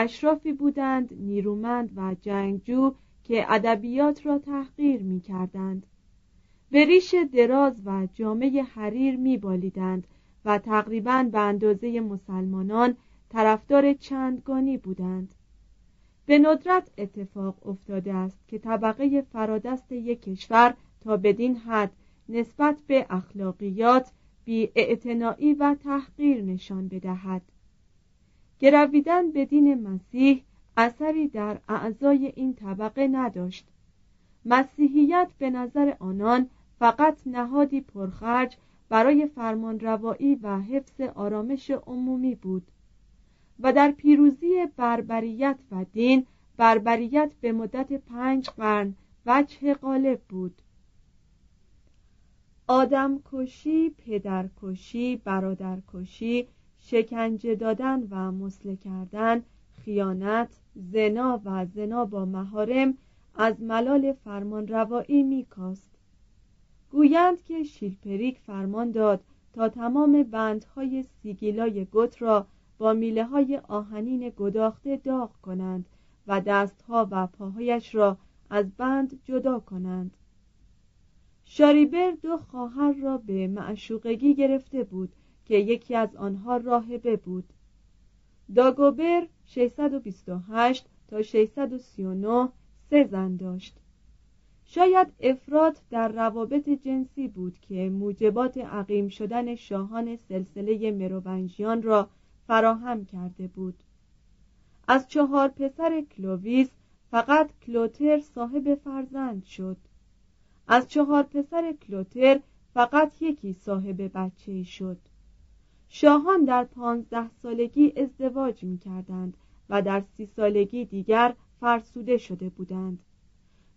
اشرافی بودند نیرومند و جنگجو که ادبیات را تحقیر می کردند. به ریش دراز و جامعه حریر می بالیدند و تقریبا به اندازه مسلمانان طرفدار چندگانی بودند. به ندرت اتفاق افتاده است که طبقه فرادست یک کشور تا بدین حد نسبت به اخلاقیات بی و تحقیر نشان بدهد. گرویدن به دین مسیح اثری در اعضای این طبقه نداشت. مسیحیت به نظر آنان فقط نهادی پرخرج برای فرمانروایی و حفظ آرامش عمومی بود و در پیروزی بربریت و دین بربریت به مدت پنج قرن وجه غالب بود. آدم کشی، پدرکشی، برادرکشی شکنجه دادن و مسله کردن خیانت زنا و زنا با مهارم از ملال فرمان روایی میکاست. گویند که شیلپریک فرمان داد تا تمام بندهای سیگیلای گوت را با میله های آهنین گداخته داغ کنند و دستها و پاهایش را از بند جدا کنند. شاریبر دو خواهر را به معشوقگی گرفته بود که یکی از آنها راهبه بود. داگوبر 628 تا 639 سه زن داشت. شاید افراد در روابط جنسی بود که موجبات عقیم شدن شاهان سلسله مروونجیان را فراهم کرده بود. از چهار پسر کلوویس فقط کلوتر صاحب فرزند شد. از چهار پسر کلوتر فقط یکی صاحب بچه شد. شاهان در پانزده سالگی ازدواج می کردند و در سی سالگی دیگر فرسوده شده بودند.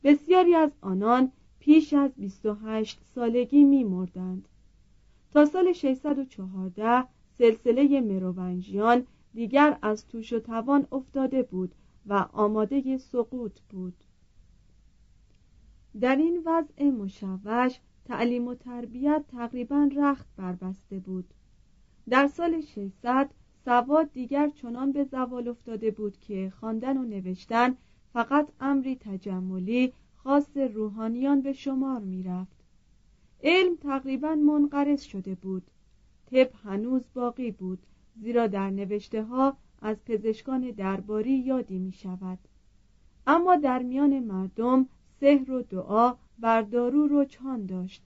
بسیاری از آنان پیش از 28 سالگی می مردند. تا سال 614 سلسله مروونجیان دیگر از توش و توان افتاده بود و آماده سقوط بود. در این وضع مشوش تعلیم و تربیت تقریبا رخت بربسته بود. در سال 600 سواد دیگر چنان به زوال افتاده بود که خواندن و نوشتن فقط امری تجملی خاص روحانیان به شمار می رفت. علم تقریبا منقرض شده بود. طب هنوز باقی بود زیرا در نوشته ها از پزشکان درباری یادی می شود اما در میان مردم سحر و دعا بر دارو رجحان داشت.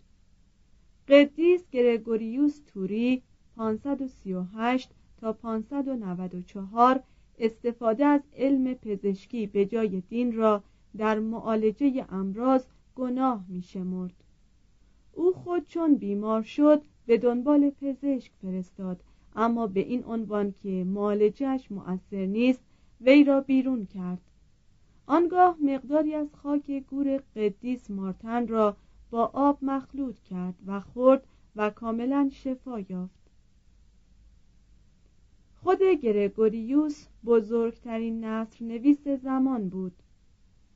قدیس گرگوریوس توری 538 تا 594 استفاده از علم پزشکی به جای دین را در معالجه امراض گناه می شمرد. او خود چون بیمار شد به دنبال پزشک فرستاد اما به این عنوان که معالجهش مؤثر نیست وی را بیرون کرد آنگاه مقداری از خاک گور قدیس مارتن را با آب مخلوط کرد و خورد و کاملا شفا یافت خود گرگوریوس بزرگترین نصر نویس زمان بود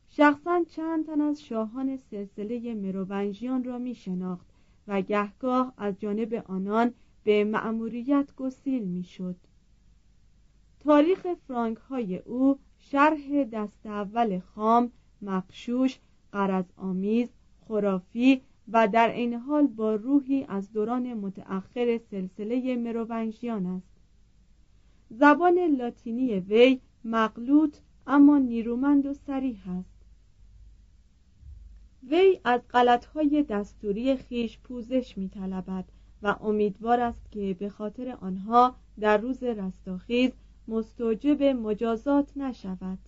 شخصا چند تن از شاهان سلسله مروونژیان را می شناخت و گهگاه از جانب آنان به مأموریت گسیل می شد. تاریخ فرانک های او شرح دست اول خام، مقشوش، قرض آمیز، خرافی و در این حال با روحی از دوران متأخر سلسله مروونژیان است. زبان لاتینی وی مغلوط اما نیرومند و سریح است. وی از غلطهای دستوری خیش پوزش می طلبد و امیدوار است که به خاطر آنها در روز رستاخیز مستوجب مجازات نشود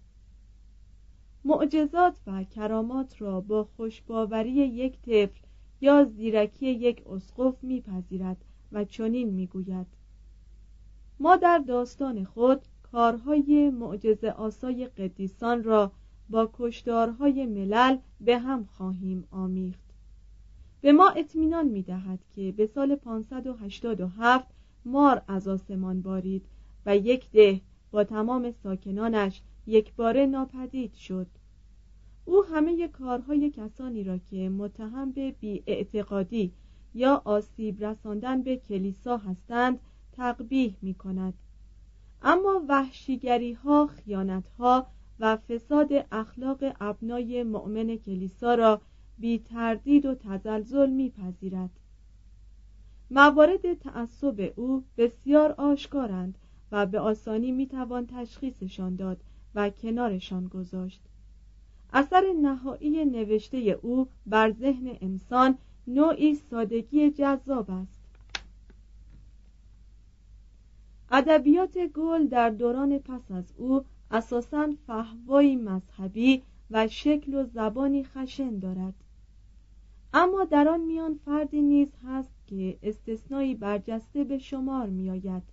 معجزات و کرامات را با خوشباوری یک طفل یا زیرکی یک اسقف میپذیرد و چنین می‌گوید ما در داستان خود کارهای معجزه آسای قدیسان را با کشدارهای ملل به هم خواهیم آمیخت. به ما اطمینان می دهد که به سال 587 مار از آسمان بارید و یک ده با تمام ساکنانش یک باره ناپدید شد. او همه کارهای کسانی را که متهم به بیاعتقادی یا آسیب رساندن به کلیسا هستند تقبیح می کند اما وحشیگری ها خیانت ها و فساد اخلاق ابنای مؤمن کلیسا را بی تردید و تزلزل میپذیرد. موارد تعصب او بسیار آشکارند و به آسانی می‌توان تشخیصشان داد و کنارشان گذاشت. اثر نهایی نوشته او بر ذهن انسان نوعی سادگی جذاب است. ادبیات گل در دوران پس از او اساساً فهوایی مذهبی و شکل و زبانی خشن دارد. اما در آن میان فردی نیز هست که استثنایی برجسته به شمار میآید.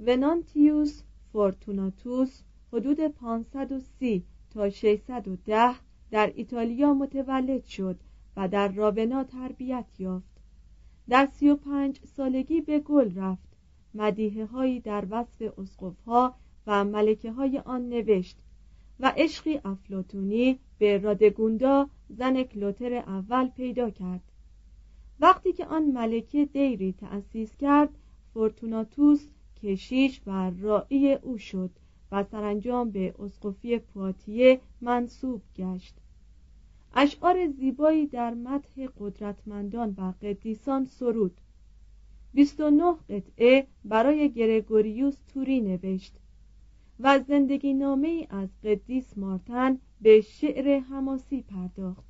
ونانتیوس فورتوناتوس حدود 530 تا 610 در ایتالیا متولد شد و در راونا تربیت یافت. در سی و پنج سالگی به گل رفت. مدیه هایی در وصف اسقف ها و ملکه های آن نوشت و عشقی افلاتونی به رادگوندا زن کلوتر اول پیدا کرد. وقتی که آن ملکه دیری تأسیس کرد فورتوناتوس کشیش و راعی او شد و سرانجام به اسقفی پواتیه منصوب گشت. اشعار زیبایی در مدح قدرتمندان و قدیسان سرود. 29 قطعه برای گرگوریوس توری نوشت و زندگی نامه از قدیس مارتن به شعر حماسی پرداخت.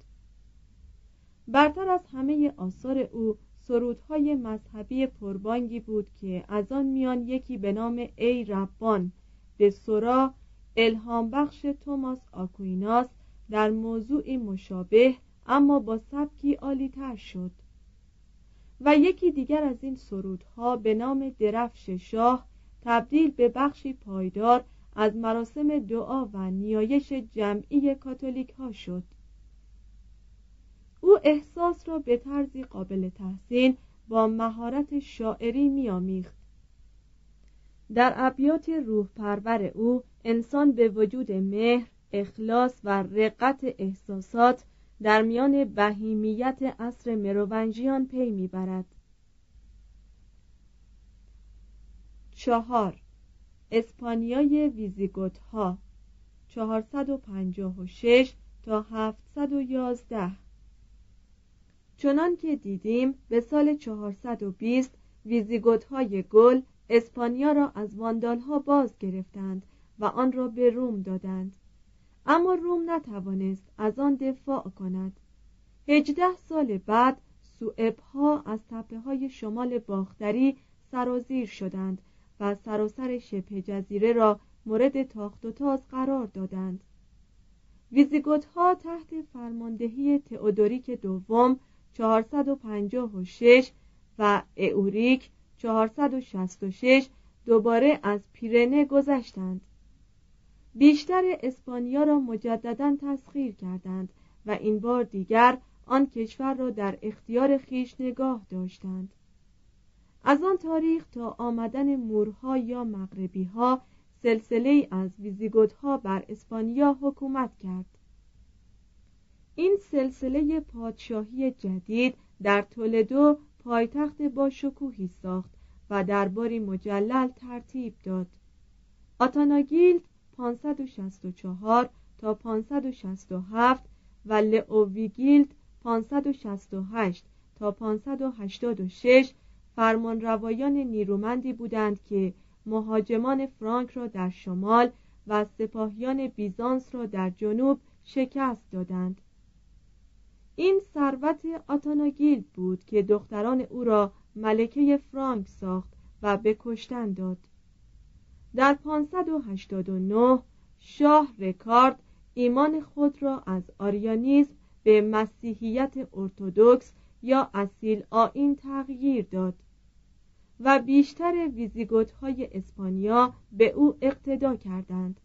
برتر از همه آثار او سرودهای مذهبی پربانگی بود که از آن میان یکی به نام ای ربان به سرا الهام بخش توماس آکویناس در موضوعی مشابه اما با سبکی عالیتر شد. و یکی دیگر از این سرودها به نام درفش شاه تبدیل به بخشی پایدار از مراسم دعا و نیایش جمعی کاتولیک ها شد. او احساس را به طرزی قابل تحسین با مهارت شاعری میآمیخت. در ابیات روح پرور او انسان به وجود مهر اخلاص و رقت احساسات در میان بهیمیت عصر مروونجیان پی می‌برد. چهار. اسپانیای ویزیگوت ها 456 تا 711 چنان که دیدیم به سال 420 ویزیگوت های گل اسپانیا را از واندال ها باز گرفتند و آن را به روم دادند. اما روم نتوانست از آن دفاع کند. هجده سال بعد سوئب ها از تپه های شمال باختری سرازیر شدند و سراسر شبه جزیره را مورد تاخت و تاز قرار دادند. ویزیگوت ها تحت فرماندهی تئودوریک دوم 456 و اوریک 466 دوباره از پیرنه گذشتند. بیشتر اسپانیا را مجددا تسخیر کردند و این بار دیگر آن کشور را در اختیار خیش نگاه داشتند. از آن تاریخ تا آمدن مورها یا مغربی ها سلسله از ویزیگوت ها بر اسپانیا حکومت کرد. این سلسله پادشاهی جدید در تولدو پایتخت با شکوهی ساخت و درباری مجلل ترتیب داد. آتاناگیلد 564 تا 567 و لئوویگیلد 568 تا 586 فرمان روایان نیرومندی بودند که مهاجمان فرانک را در شمال و سپاهیان بیزانس را در جنوب شکست دادند. این ثروت آتاناگیل بود که دختران او را ملکه فرانک ساخت و به کشتن داد. در 589 شاه رکارد ایمان خود را از آریانیزم به مسیحیت ارتودکس یا اصیل آین تغییر داد و بیشتر ویزیگوت های اسپانیا به او اقتدا کردند.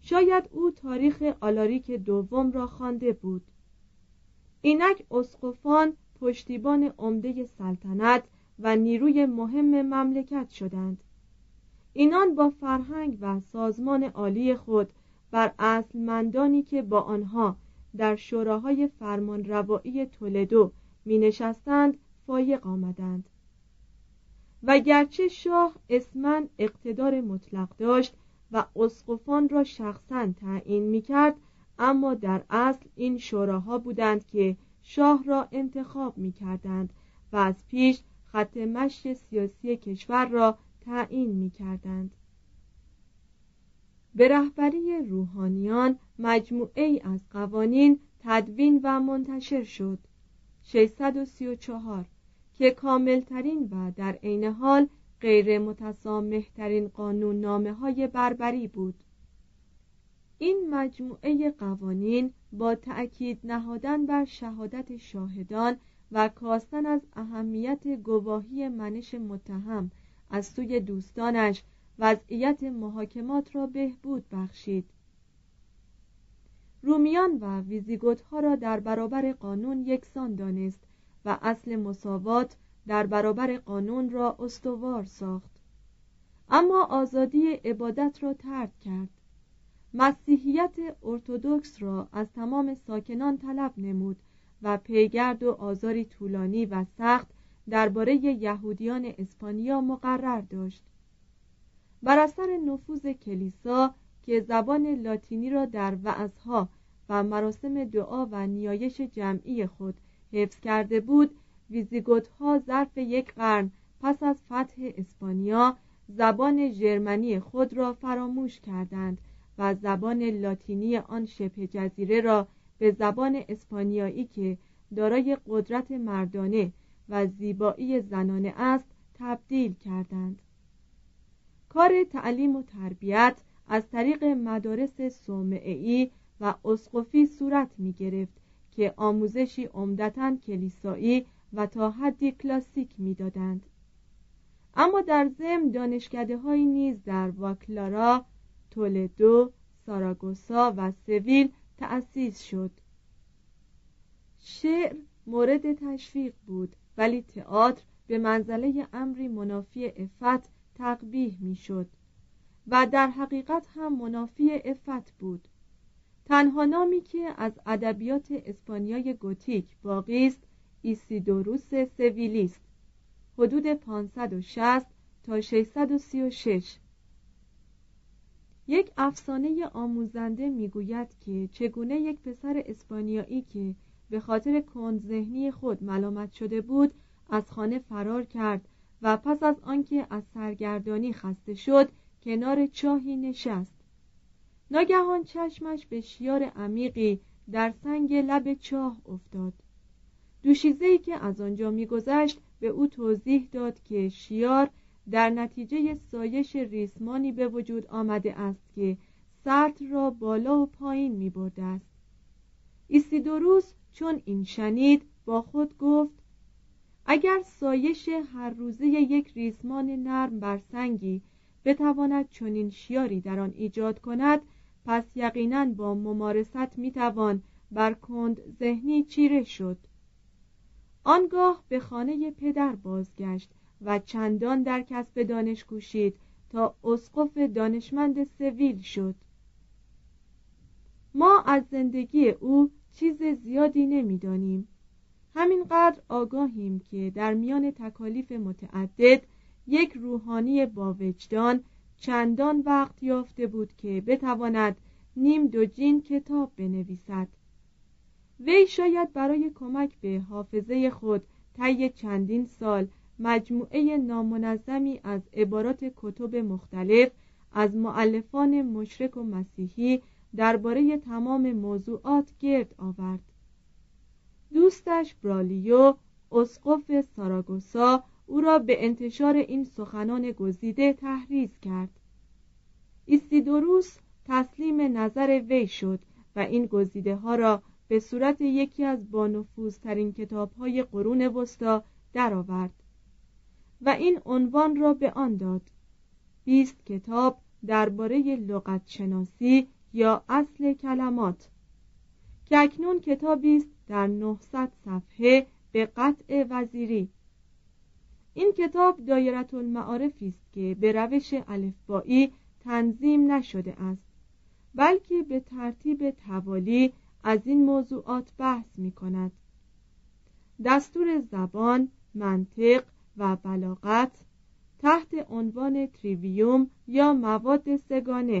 شاید او تاریخ آلاریک دوم را خوانده بود. اینک اسقفان پشتیبان عمده سلطنت و نیروی مهم مملکت شدند. اینان با فرهنگ و سازمان عالی خود بر اصلمندانی که با آنها در شوراهای فرمان روایی تولدو می نشستند فایق آمدند. و گرچه شاه اسمن اقتدار مطلق داشت و اسقفان را شخصا تعیین می کرد اما در اصل این شوراها بودند که شاه را انتخاب می کردند و از پیش خط مشی سیاسی کشور را تعیین می کردند. به رهبری روحانیان مجموعه از قوانین تدوین و منتشر شد 634 که کاملترین و در عین حال غیر متسامحترین قانون نامه های بربری بود این مجموعه قوانین با تأکید نهادن بر شهادت شاهدان و کاستن از اهمیت گواهی منش متهم از سوی دوستانش وضعیت محاکمات را بهبود بخشید. رومیان و ویزیگوت ها را در برابر قانون یکسان دانست و اصل مساوات در برابر قانون را استوار ساخت. اما آزادی عبادت را ترک کرد. مسیحیت ارتودکس را از تمام ساکنان طلب نمود و پیگرد و آزاری طولانی و سخت درباره یهودیان اسپانیا مقرر داشت. بر اثر نفوذ کلیسا که زبان لاتینی را در وعظها و مراسم دعا و نیایش جمعی خود حفظ کرده بود ویزیگوت ها ظرف یک قرن پس از فتح اسپانیا زبان ژرمنی خود را فراموش کردند و زبان لاتینی آن شبه جزیره را به زبان اسپانیایی که دارای قدرت مردانه و زیبایی زنانه است تبدیل کردند. کار تعلیم و تربیت از طریق مدارس صومعی و اسقفی صورت می گرفت که آموزشی عمدتا کلیسایی و تا حدی کلاسیک می‌دادند. اما در ضمن دانشکده های نیز در واکلارا تولدو، ساراگوسا و سویل تأسیس شد. شعر مورد تشویق بود. ولی تئاتر به منزله امری منافی افت تقبیح می‌شد و در حقیقت هم منافی افت بود. تنها نامی که از ادبیات اسپانیای گوتیک باقی است ایسیدوروس سویلی حدود 560 تا 636 یک افسانه آموزنده می‌گوید که چگونه یک پسر اسپانیایی که به خاطر کند ذهنی خود ملامت شده بود از خانه فرار کرد و پس از آنکه از سرگردانی خسته شد کنار چاهی نشست. ناگهان چشمش به شیار عمیقی در سنگ لب چاه افتاد. دوشیزهای که از آنجا میگذشت به او توضیح داد که شیار در نتیجه سایش ریسمانی به وجود آمده است که سطر را بالا و پایین می برده است. ایسیدوروس چون این شنید با خود گفت اگر سایش هر روزه یک ریسمان نرم بر سنگی بتواند چنین شیاری در آن ایجاد کند پس یقینا با ممارست می‌توان بر کند ذهنی چیره شد. آنگاه به خانه پدر بازگشت و چندان در کسب دانش کوشید تا اسقف دانشمند سویل شد. ما از زندگی او چیز زیادی نمی‌دانیم. همینقدر آگاهیم که در میان تکالیف متعدد یک روحانی با وجدان چندان وقت یافته بود که بتواند نیم دو جین کتاب بنویسد. وی شاید برای کمک به حافظه خود طی چندین سال مجموعه نامنظمی از عبارات کتب مختلف از معلفان مشرک و مسیحی درباره تمام موضوعات گرد آورد. دوستش برالیو اسقف ساراگوسا او را به انتشار این سخنان گزیده تحریز کرد. ایسیدوروس تسلیم نظر وی شد و این گزیده ها را به صورت یکی از بانفوذترین کتاب های قرون وسطا درآورد و این عنوان را به آن داد. بیست کتاب درباره لغت شناسی یا اصل کلمات. که اکنون کتابی است در 900 صفحه به قطع وزیری. این کتاب دایره المعارفی است که به روش الفبایی تنظیم نشده است بلکه به ترتیب توالی از این موضوعات بحث می کند. دستور زبان، منطق و بلاغت تحت عنوان تریویوم یا مواد سگانه.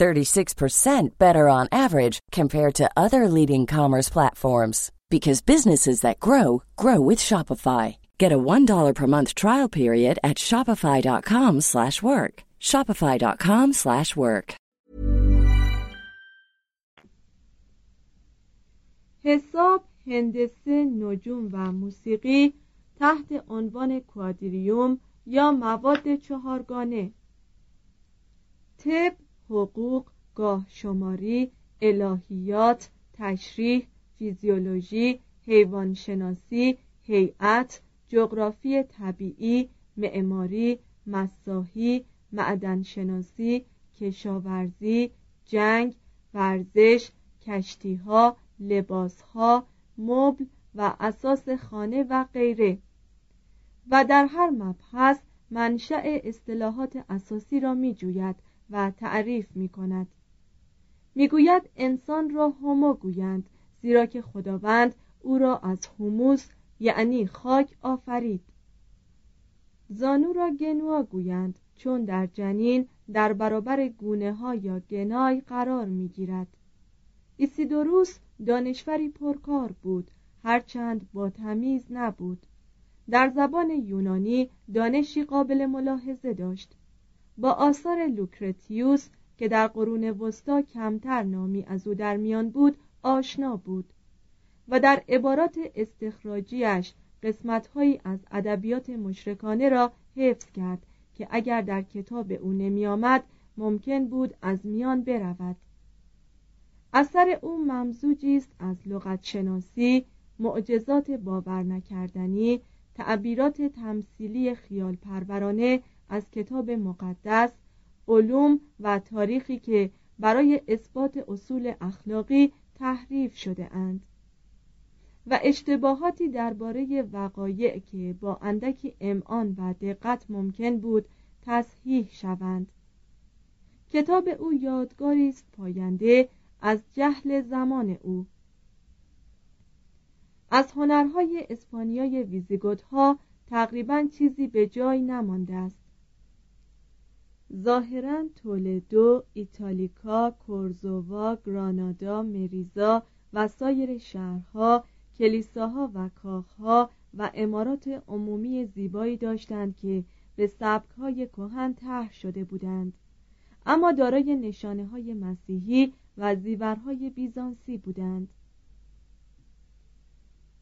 36% better on average compared to other leading commerce platforms because businesses that grow grow with Shopify. Get a $1 per month trial period at shopify.com/work. shopify.com/work. حساب هندسه نجوم و موسیقی تحت عنوان کوادریوم یا مواد چهارگانه طب حقوق گاه شماری الهیات تشریح فیزیولوژی حیوانشناسی هیئت جغرافی طبیعی معماری مساحی معدنشناسی کشاورزی جنگ ورزش کشتیها لباسها مبل و اساس خانه و غیره. و در هر مبحث منشأ اصطلاحات اساسی را می جوید و تعریف می کند می گوید انسان را هومو گویند زیرا که خداوند او را از humus یعنی خاک آفرید. زانو را genua گویند چون در جنین در برابر گونه ها یا genae قرار می گیرد ایسیدوروس دانشوری پرکار بود هرچند با تمیز نبود. در زبان یونانی دانشی قابل ملاحظه داشت. با آثار لوکرتیوس که در قرون وسطا کمتر نامی از او در میان بود آشنا بود و در عبارات استخراجیش قسمتهایی از ادبیات مشرکانه را حفظ کرد که اگر در کتاب او نمی آمد ممکن بود از میان برود. اثر او ممزوجی است از لغت شناسی معجزات باور نکردنی تعبیرات تمثیلی خیال پرورانه از کتاب مقدس علوم و تاریخی که برای اثبات اصول اخلاقی تحریف شده اند. و اشتباهاتی درباره وقایع که با اندکی امعان و دقت ممکن بود تصحیح شوند. کتاب او یادگاری است پاینده از جهل زمان او. از هنرهای اسپانیای ویزیگوت ها تقریبا چیزی به جای نمانده است. ظاهرا تولدو، ایتالیکا، کورزووا، گرانادا، مریزا و سایر شهرها کلیساها و کاخها و امارات عمومی زیبایی داشتند که به سبکهای کهن طرح شده بودند. اما دارای نشانه های مسیحی و زیورهای بیزانسی بودند.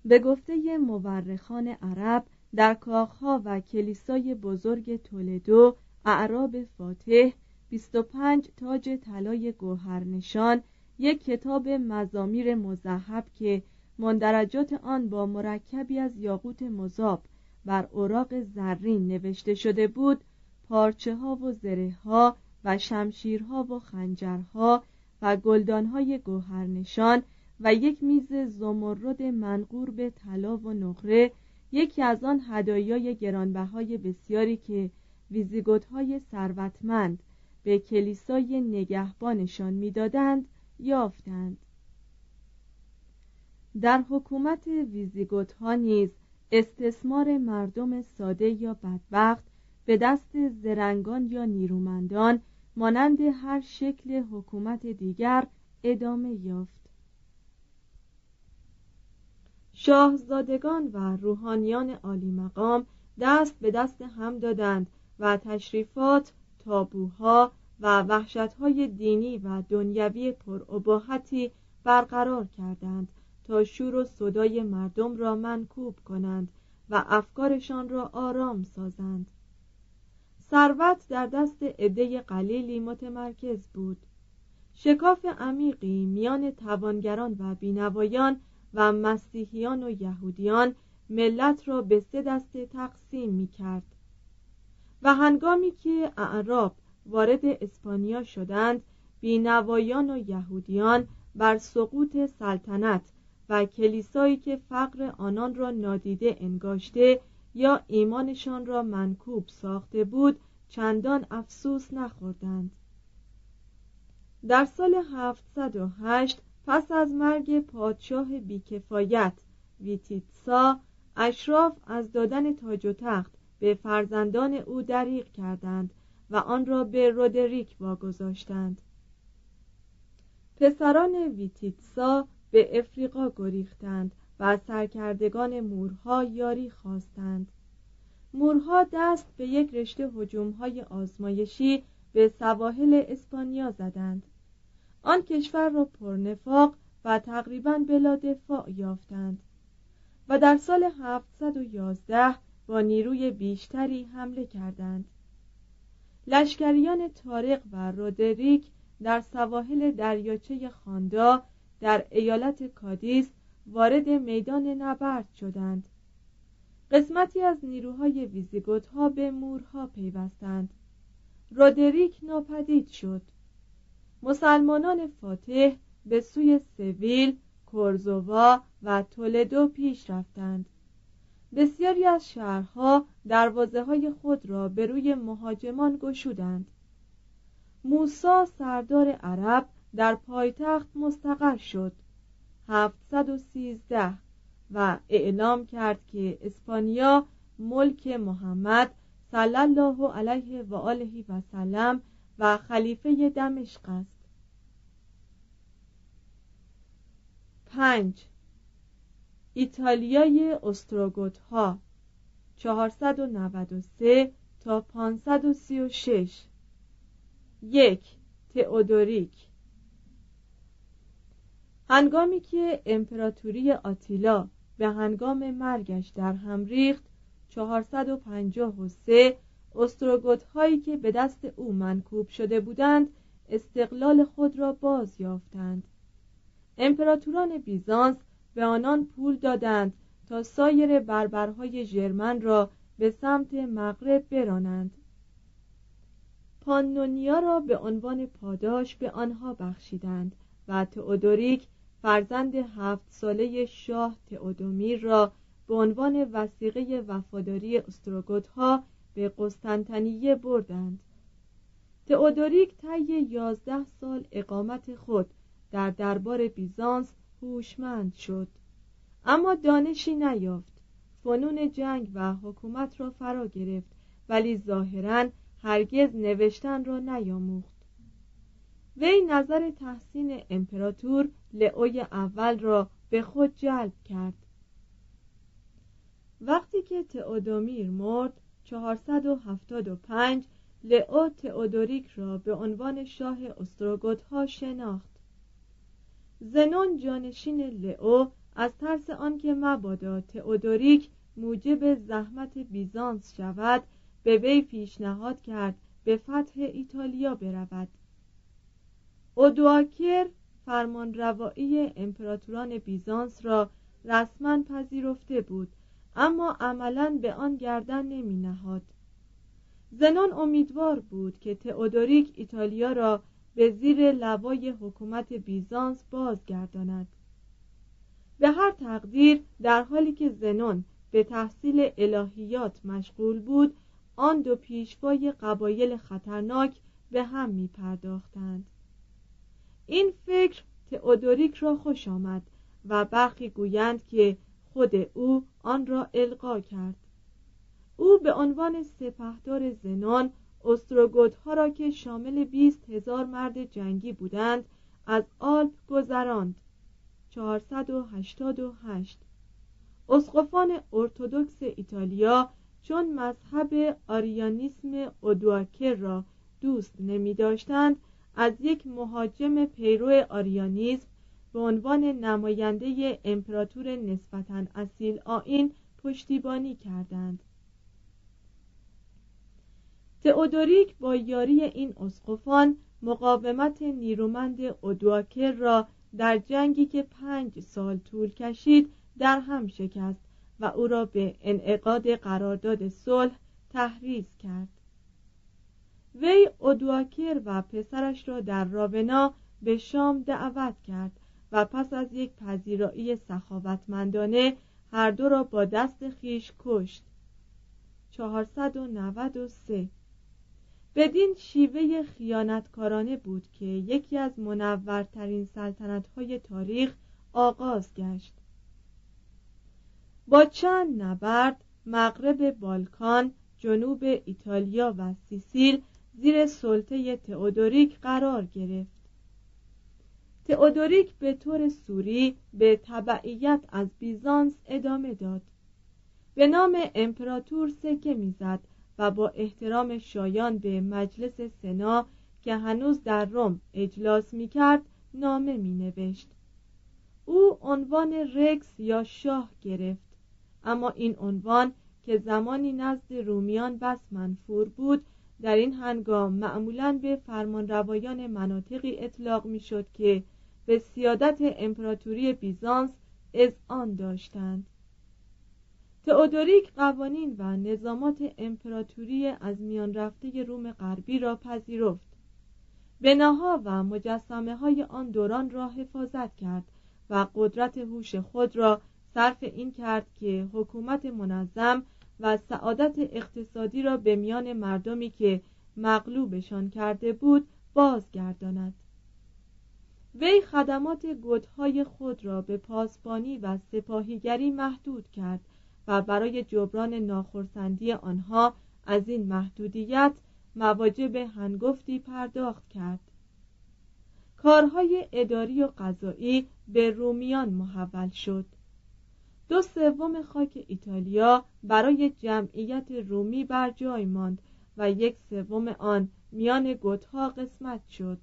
به گفته مورخان عرب در کاخها و کلیسای بزرگ تولدو اعراب فاتح 25 تاج طلای گوهرنشان یک کتاب مزامیر مذهب که مندرجات آن با مرکبی از یاقوت مذاب بر اوراق زرین نوشته شده بود پارچه ها و زره ها و شمشیرها و خنجرها و گلدانهای گوهرنشان و یک میز زمرد منقور به طلا و نقره یکی از آن هدایای گرانبهای بسیاری که ویزیگوت های ثروتمند به کلیسای نگهبانشان می‌دادند یافتند. در حکومت ویزیگوت ها نیز استثمار مردم ساده یا بدبخت به دست زرنگان یا نیرومندان مانند هر شکل حکومت دیگر ادامه یافت. شاهزادگان و روحانیان عالی مقام دست به دست هم دادند و تشریفات، تابوها و وحشتهای دینی و دنیوی پرعباحتی برقرار کردند تا شور و صدای مردم را منکوب کنند و افکارشان را آرام سازند. ثروت در دست عده قلیلی متمرکز بود. شکاف عمیقی میان توانگران و بینوایان و مسیحیان و یهودیان ملت را به سه دسته تقسیم می کرد و هنگامی که اعراب وارد اسپانیا شدند بینوایان و یهودیان بر سقوط سلطنت و کلیسایی که فقر آنان را نادیده انگاشته یا ایمانشان را منکوب ساخته بود چندان افسوس نخوردند. در سال 708 پس از مرگ پادشاه بیکفایت ویتیتسا اشراف از دادن تاج و تخت به فرزندان او دریغ کردند و آن را به رودریک واگذاشتند. پسران ویتیتسا به افریقا گریختند و سرکردگان مورها یاری خواستند. مورها دست به یک رشته هجومهای آزمایشی به سواحل اسپانیا زدند. آن کشور را پرنفاق و تقریبا بلا دفاع یافتند و در سال 711 با نیروی بیشتری حمله کردند. لشکریان تارق و رودریک در سواحل دریاچه خاندا در ایالت کادیس وارد میدان نبرد شدند. قسمتی از نیروهای ویزیگوت ها به مورها پیوستند. رودریک ناپدید شد. مسلمانان فاتح به سوی سویل، کورزووا و تولدو پیش رفتند. بسیاری از شهرها دروازه های خود را به روی مهاجمان گشودند. موسا سردار عرب در پایتخت مستقر شد. 713 و اعلام کرد که اسپانیا ملک محمد صلی الله علیه و آله و سلم و خلیفه دمشق است. پنج ایتالیای استروگوت ها 493 تا 536 یک تئودوریک. هنگامی که امپراتوری آتیلا به هنگام مرگش در هم ریخت 453 استروگوت هایی که به دست او منکوب شده بودند استقلال خود را باز یافتند امپراتوران بیزانس به آنان پول دادند تا سایر بربرهای ژرمن را به سمت مغرب برانند. پانونیا را به عنوان پاداش به آنها بخشیدند و تئودوریک فرزند هفت ساله شاه تئودومیر را به عنوان وسیقه وفاداری استروگوت ها به قسطنطنیه بردند. تئودوریک طی یازده سال اقامت خود در دربار بیزانس هوشمند شد. اما دانشی نیافت. فنون جنگ و حکومت را فرا گرفت ولی ظاهرا هرگز نوشتن را نیاموخت. وی نظر تحسین امپراتور لئوی اول را به خود جلب کرد. وقتی که تئودومیر مرد 475 لئو تئودوریک را به عنوان شاه استروگوت ها شناخت. زنون جانشین لئو از ترس آنکه مبادا تئودوریک موجب زحمت بیزانس شود به وی پیشنهاد کرد به فتح ایتالیا برود. اودواکر فرمان روایی امپراتوران بیزانس را رسما پذیرفته بود اما عملا به آن گردن نمی نهاد زنان امیدوار بود که تئودوریک ایتالیا را به زیر لوای حکومت بیزانس بازگرداند. به هر تقدیر در حالی که زنون به تحصیل الهیات مشغول بود آن دو پیشوای قبایل خطرناک به هم می پرداختند این فکر تئودوریک را خوش آمد و برخی گویند که خود او آن را القا کرد. او به عنوان سپهدار زنان استروگوت ها را که شامل بیست هزار مرد جنگی بودند از آلپ گذراند. 488 اسقفان ارتودکس ایتالیا چون مذهب آریانیسم اودواکر را دوست نمی داشتند از یک مهاجم پیرو آریانیسم به عنوان نماینده امپراتور نسبتا اصیل آین پشتیبانی کردند. تئودوریک با یاری این اسقفان مقاومت نیرومند اودواکر را در جنگی که پنج سال طول کشید در هم شکست و او را به انعقاد قرارداد صلح تحریز کرد. وی اودواکر و پسرش را در راونا به شام دعوت کرد و پس از یک پذیرایی سخاوتمندانه هر دو را با دست خیش کشت. 493 بدین شیوه خیانتکارانه بود که یکی از منورترین سلطنت‌های تاریخ آغاز گشت. با چند نبرد مغرب بالکان جنوب ایتالیا و سیسیل زیر سلطه تئودوریک قرار گرفت. تئودوریک به طور سوری به تبعیت از بیزانس ادامه داد. به نام امپراتور سکه می‌زد. و با احترام شایان به مجلس سنا که هنوز در روم اجلاس می کرد نامه می نوشت او عنوان رکس یا شاه گرفت. اما این عنوان که زمانی نزد رومیان بس منفور بود در این هنگام معمولا به فرمانروایان مناطقی اطلاق می شد که به سیادت امپراتوری بیزانس از آن داشتند. تئودوریک قوانین و نظامات امپراتوری از میان رفته روم غربی را پذیرفت. بناها و مجسمه های آن دوران را حفاظت کرد و قدرت هوش خود را صرف این کرد که حکومت منظم و سعادت اقتصادی را به میان مردمی که مغلوبشان کرده بود بازگرداند. وی خدمات گدهای خود را به پاسبانی و سپاهیگری محدود کرد. و برای جبران ناخرسندی آنها از این محدودیت مواجب هنگفتی پرداخت کرد. کارهای اداری و قضایی به رومیان محول شد. دو سوم خاک ایتالیا برای جمعیت رومی بر جای ماند و یک سوم آن میان گوتها قسمت شد.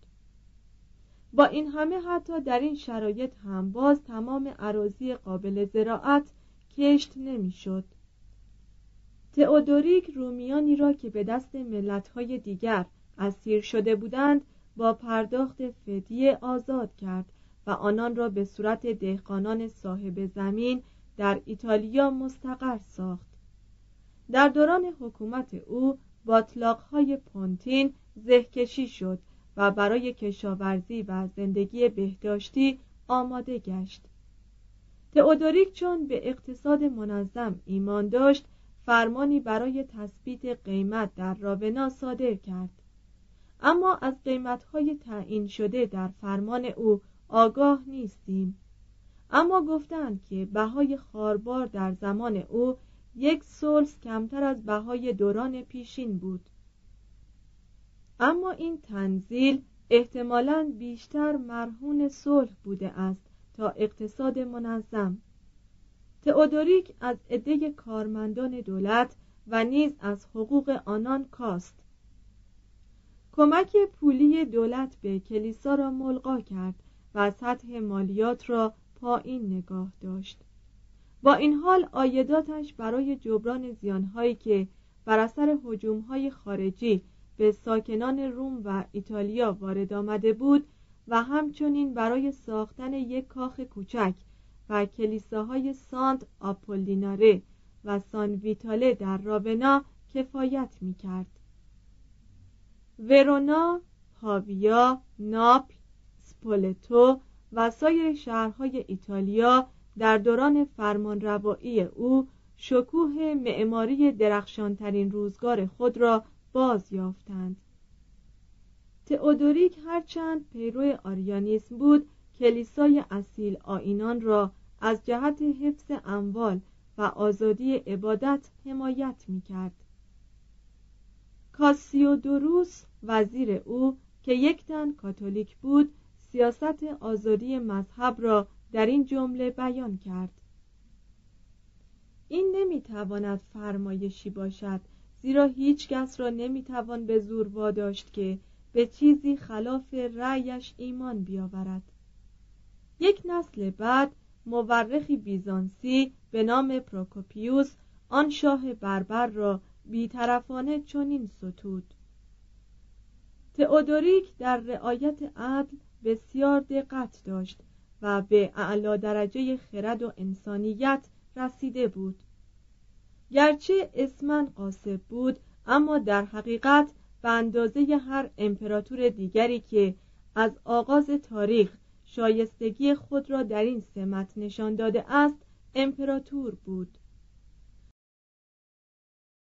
با این همه حتی در این شرایط هم باز تمام عراضی قابل زراعت کشت نمی‌شد. تئودوریک رومیانی را که به دست ملتهای دیگر اسیر شده بودند با پرداخت فدیه آزاد کرد و آنان را به صورت دهقانان صاحب زمین در ایتالیا مستقر ساخت در دوران حکومت او باطلاقهای پونتین زهکشی شد و برای کشاورزی و زندگی بهداشتی آماده گشت تئودوریک چون به اقتصاد منظم ایمان داشت فرمانی برای تثبیت قیمت در راونا صادر کرد. اما از قیمتهای تعیین شده در فرمان او آگاه نیستیم. اما گفتند که بهای خاربار در زمان او یک سلس کمتر از بهای دوران پیشین بود. اما این تنزیل احتمالا بیشتر مرهون صلح بوده است تا اقتصاد منظم. تئودوریک از عده کارمندان دولت و نیز از حقوق آنان کاست. کمک پولی دولت به کلیسا را ملغا کرد و سطح مالیات را پایین نگاه داشت. با این حال آیداتش برای جبران زیانهایی که بر اثر هجومهای خارجی به ساکنان روم و ایتالیا وارد آمده بود و همچنین برای ساختن یک کاخ کوچک و کلیساهای سانت آپولیناره و سان ویتاله در راونا کفایت می کرد. ورونا، پاویا، ناپل، سپولتو و سایر شهرهای ایتالیا در دوران فرمانروایی او شکوه معماری درخشانترین روزگار خود را باز یافتند تئودوریک هرچند پیرو آریانیسم بود کلیسای اصیل آینان را از جهت حفظ اموال و آزادی عبادت حمایت می کرد کاسیودوروس وزیر او که یک تن کاتولیک بود سیاست آزادی مذهب را در این جمله بیان کرد. این نمی‌تواند فرمایشی باشد زیرا هیچ کس را نمی‌توان به زور واداشت که به چیزی خلاف رأیش ایمان بیاورد. یک نسل بعد مورخی بیزانسی به نام پروکوپیوس آن شاه بربر را بیطرفانه چنین ستود. تئودوریک در رعایت عدل بسیار دقت داشت و به اعلا درجه خرد و انسانیت رسیده بود. گرچه اسمن قاسب بود اما در حقیقت به اندازه هر امپراتور دیگری که از آغاز تاریخ شایستگی خود را در این سمت نشان داده است امپراتور بود.